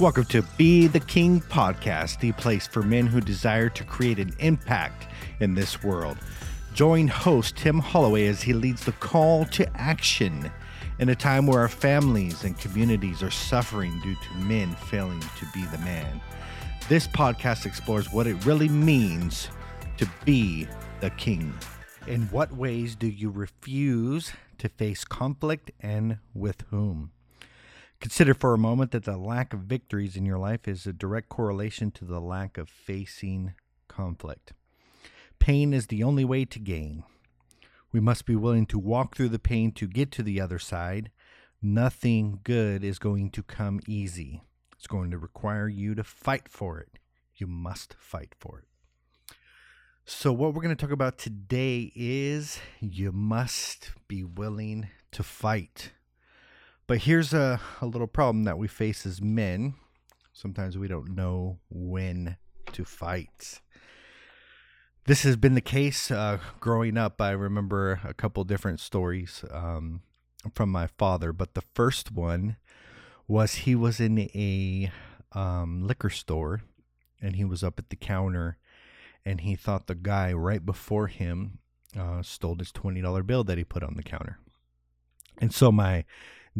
Welcome to Be the King podcast, the place for men who desire to create an impact in this world. Join host Tim Holloway as he leads the call to action in a time where our families and communities are suffering due to men failing to be the man. This podcast explores what it really means to be the king. In what ways do you refuse to face conflict and with whom? Consider for a moment that the lack of victories in your life is a direct correlation to the lack of facing conflict. Pain is the only way to gain. We must be willing to walk through the pain to get to the other side. Nothing good is going to come easy. It's going to require you to fight for it. You must fight for it. So, what we're going to talk about today is you must be willing to fight. But here's a, a little problem that we face as men. Sometimes we don't know when to fight. This has been the case uh, growing up. I remember a couple different stories um, from my father, but the first one was he was in a um, liquor store and he was up at the counter and he thought the guy right before him uh, stole his $20 bill that he put on the counter. And so my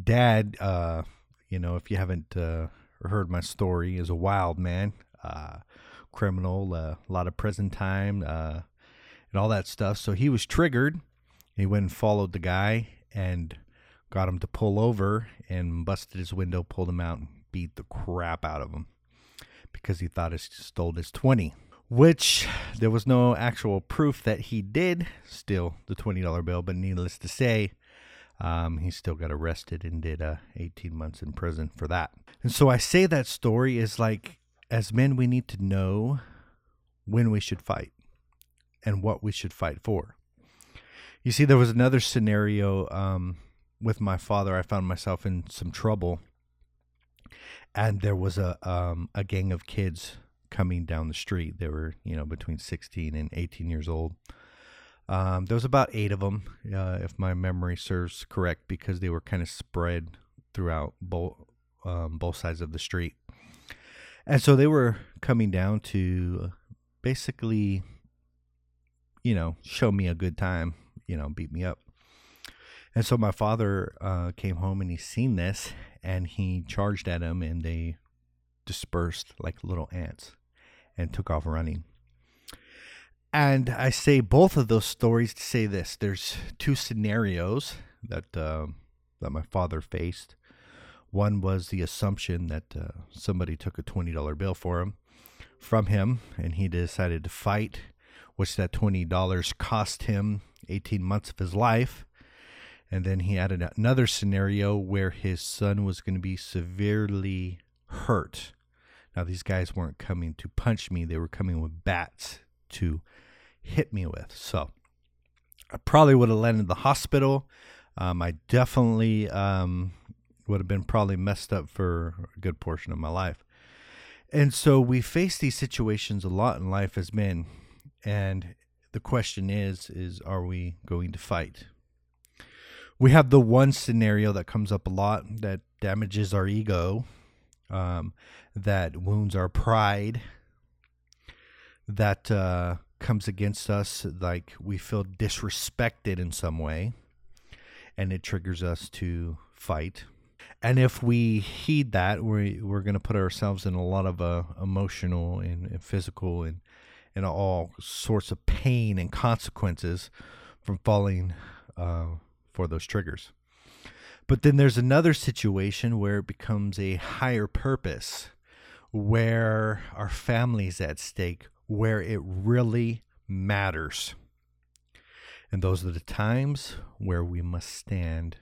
dad, uh, you know, if you haven't uh, heard my story, is a wild man, uh, criminal, uh, a lot of prison time, uh, and all that stuff. So he was triggered. He went and followed the guy and got him to pull over and busted his window, pulled him out, and beat the crap out of him because he thought he stole his 20 which there was no actual proof that he did steal the $20 bill, but needless to say, um, he still got arrested and did uh, 18 months in prison for that. And so I say that story is like, as men, we need to know when we should fight and what we should fight for. You see, there was another scenario um, with my father. I found myself in some trouble, and there was a um, a gang of kids coming down the street. They were, you know, between 16 and 18 years old. Um, there was about eight of them, uh, if my memory serves correct, because they were kind of spread throughout both um, both sides of the street. And so they were coming down to basically, you know, show me a good time, you know, beat me up. And so my father uh, came home and he seen this and he charged at him and they dispersed like little ants and took off running. And I say both of those stories to say this: there's two scenarios that uh, that my father faced. One was the assumption that uh, somebody took a twenty dollar bill for him from him, and he decided to fight, which that twenty dollars cost him eighteen months of his life. And then he added another scenario where his son was going to be severely hurt now, these guys weren't coming to punch me, they were coming with bats to hit me with. So I probably would have landed in the hospital. Um, I definitely um, would have been probably messed up for a good portion of my life. And so we face these situations a lot in life as men. And the question is is are we going to fight? We have the one scenario that comes up a lot that damages our ego um, that wounds our pride, that uh, comes against us like we feel disrespected in some way, and it triggers us to fight. And if we heed that, we, we're going to put ourselves in a lot of uh, emotional and, and physical and, and all sorts of pain and consequences from falling uh, for those triggers. But then there's another situation where it becomes a higher purpose, where our family's at stake, where it really matters. And those are the times where we must stand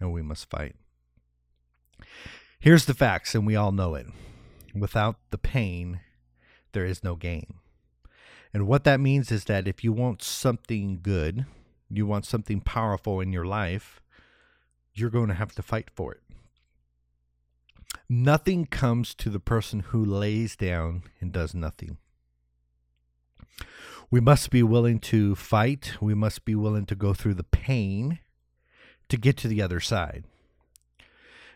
and we must fight. Here's the facts, and we all know it. Without the pain, there is no gain. And what that means is that if you want something good, you want something powerful in your life, you're going to have to fight for it. Nothing comes to the person who lays down and does nothing. We must be willing to fight. We must be willing to go through the pain to get to the other side.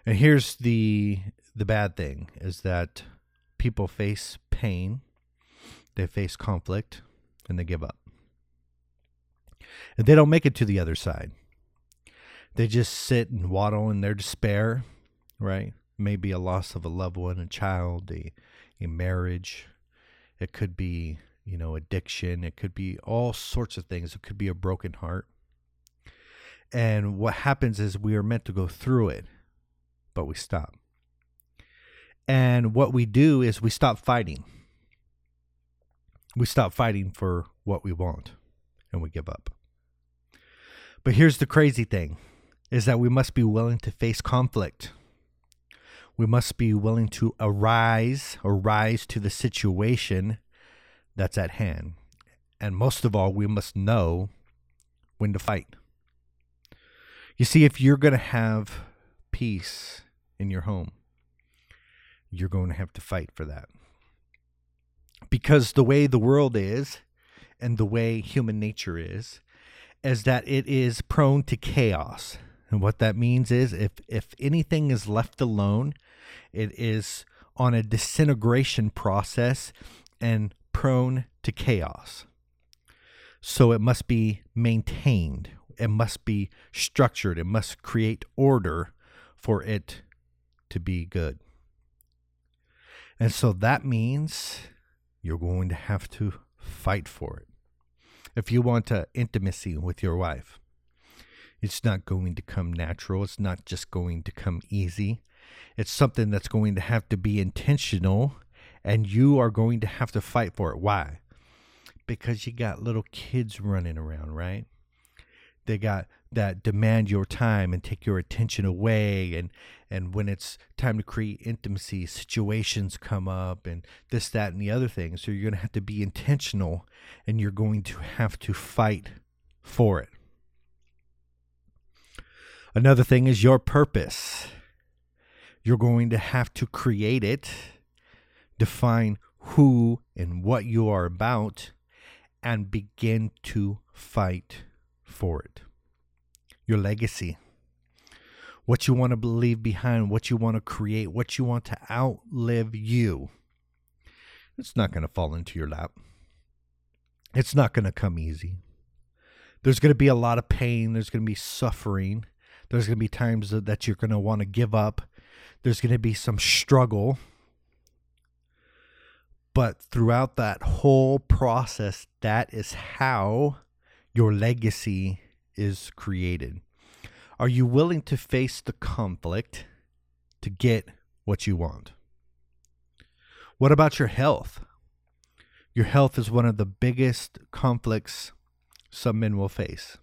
And here's the the bad thing is that people face pain, they face conflict, and they give up. And they don't make it to the other side. They just sit and waddle in their despair, right? Maybe a loss of a loved one, a child, a, a marriage. It could be, you know, addiction. It could be all sorts of things. It could be a broken heart. And what happens is we are meant to go through it, but we stop. And what we do is we stop fighting. We stop fighting for what we want and we give up. But here's the crazy thing is that we must be willing to face conflict. We must be willing to arise or rise to the situation that's at hand. And most of all, we must know when to fight. You see, if you're going to have peace in your home, you're going to have to fight for that. Because the way the world is and the way human nature is, is that it is prone to chaos. And what that means is if, if anything is left alone, it is on a disintegration process and prone to chaos. So it must be maintained, it must be structured, it must create order for it to be good. And so that means you're going to have to fight for it. If you want intimacy with your wife, it's not going to come natural. It's not just going to come easy. It's something that's going to have to be intentional and you are going to have to fight for it. Why? Because you got little kids running around, right? They got that demand your time and take your attention away and and when it's time to create intimacy situations come up and this that and the other thing so you're going to have to be intentional and you're going to have to fight for it another thing is your purpose you're going to have to create it define who and what you are about and begin to fight for it your legacy, what you want to leave behind, what you want to create, what you want to outlive you. It's not going to fall into your lap. It's not going to come easy. There's going to be a lot of pain. There's going to be suffering. There's going to be times that you're going to want to give up. There's going to be some struggle. But throughout that whole process, that is how your legacy is created. Are you willing to face the conflict to get what you want? What about your health? Your health is one of the biggest conflicts some men will face.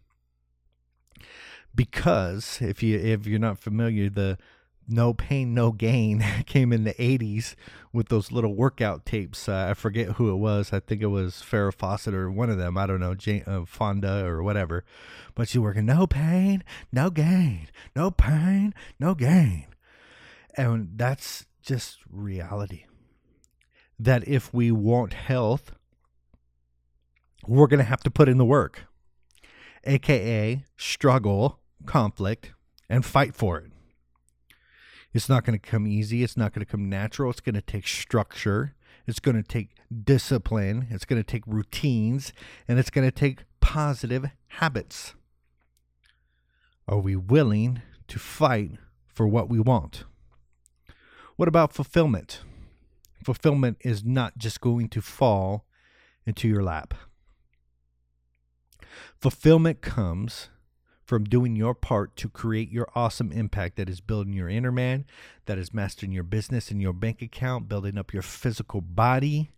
Because if you if you're not familiar, the no pain, no gain came in the 80s with those little workout tapes. Uh, I forget who it was. I think it was Farrah Fawcett or one of them. I don't know, Jane, uh, Fonda or whatever. But she working no pain, no gain, no pain, no gain. And that's just reality. That if we want health, we're going to have to put in the work, aka struggle, conflict, and fight for it. It's not going to come easy. It's not going to come natural. It's going to take structure. It's going to take discipline. It's going to take routines. And it's going to take positive habits. Are we willing to fight for what we want? What about fulfillment? Fulfillment is not just going to fall into your lap. Fulfillment comes from doing your part to create your awesome impact that is building your inner man, that is mastering your business and your bank account, building up your physical body,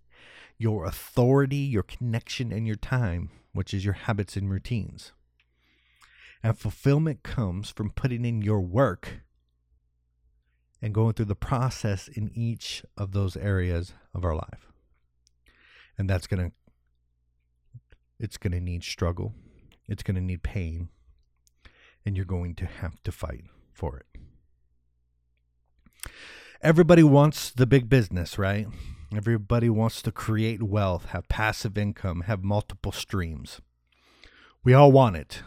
your authority, your connection, and your time, which is your habits and routines. And fulfillment comes from putting in your work and going through the process in each of those areas of our life. And that's going to it's going to need struggle. It's going to need pain and you're going to have to fight for it. Everybody wants the big business, right? Everybody wants to create wealth, have passive income, have multiple streams. We all want it.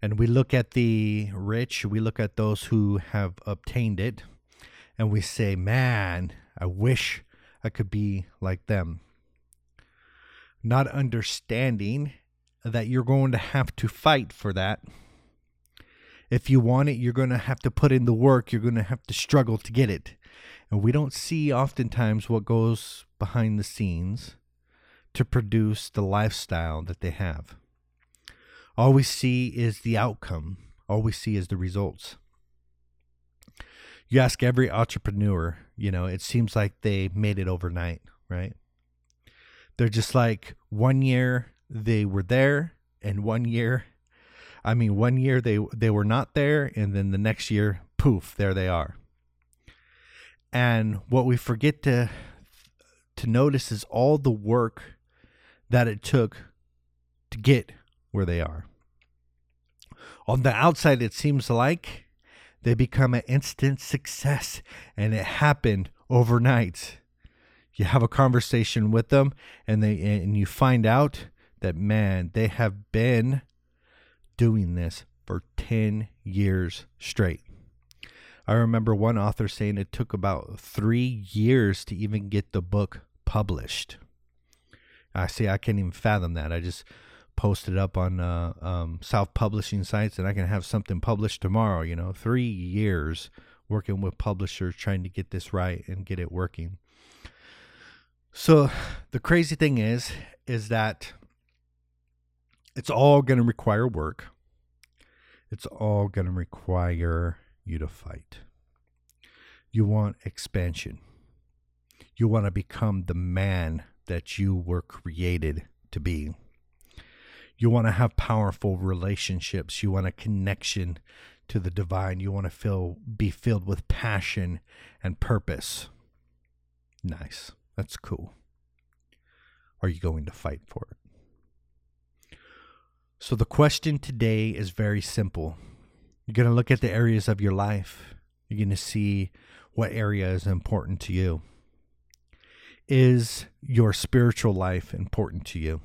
And we look at the rich, we look at those who have obtained it, and we say, man, I wish I could be like them. Not understanding that you're going to have to fight for that. If you want it, you're going to have to put in the work. You're going to have to struggle to get it. And we don't see oftentimes what goes behind the scenes to produce the lifestyle that they have. All we see is the outcome, all we see is the results. You ask every entrepreneur, you know, it seems like they made it overnight, right? They're just like one year they were there and one year I mean one year they they were not there and then the next year poof, there they are. And what we forget to to notice is all the work that it took to get where they are. On the outside, it seems like they become an instant success, and it happened overnight. You have a conversation with them, and they and you find out that man, they have been doing this for ten years straight. I remember one author saying it took about three years to even get the book published. I see. I can't even fathom that. I just posted up on uh, um, self publishing sites, and I can have something published tomorrow. You know, three years working with publishers trying to get this right and get it working. So the crazy thing is, is that it's all going to require work. It's all going to require you to fight. You want expansion. You want to become the man that you were created to be. You want to have powerful relationships. You want a connection to the divine. You want to feel be filled with passion and purpose. Nice. That's cool. Are you going to fight for it? So the question today is very simple. You're going to look at the areas of your life. You're going to see what area is important to you. Is your spiritual life important to you?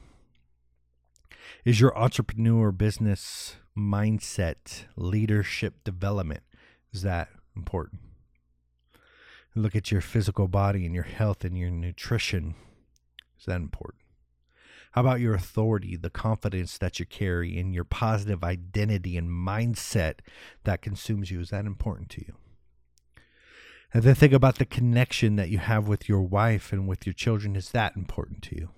Is your entrepreneur business mindset, leadership development, is that important? Look at your physical body and your health and your nutrition. Is that important? How about your authority, the confidence that you carry, and your positive identity and mindset that consumes you? Is that important to you? And then think about the connection that you have with your wife and with your children. Is that important to you?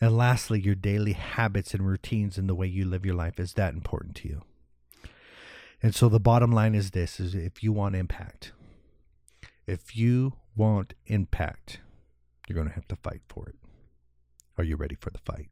And lastly, your daily habits and routines and the way you live your life. Is that important to you? And so the bottom line is this is if you want impact, if you want impact, you're going to have to fight for it. Are you ready for the fight?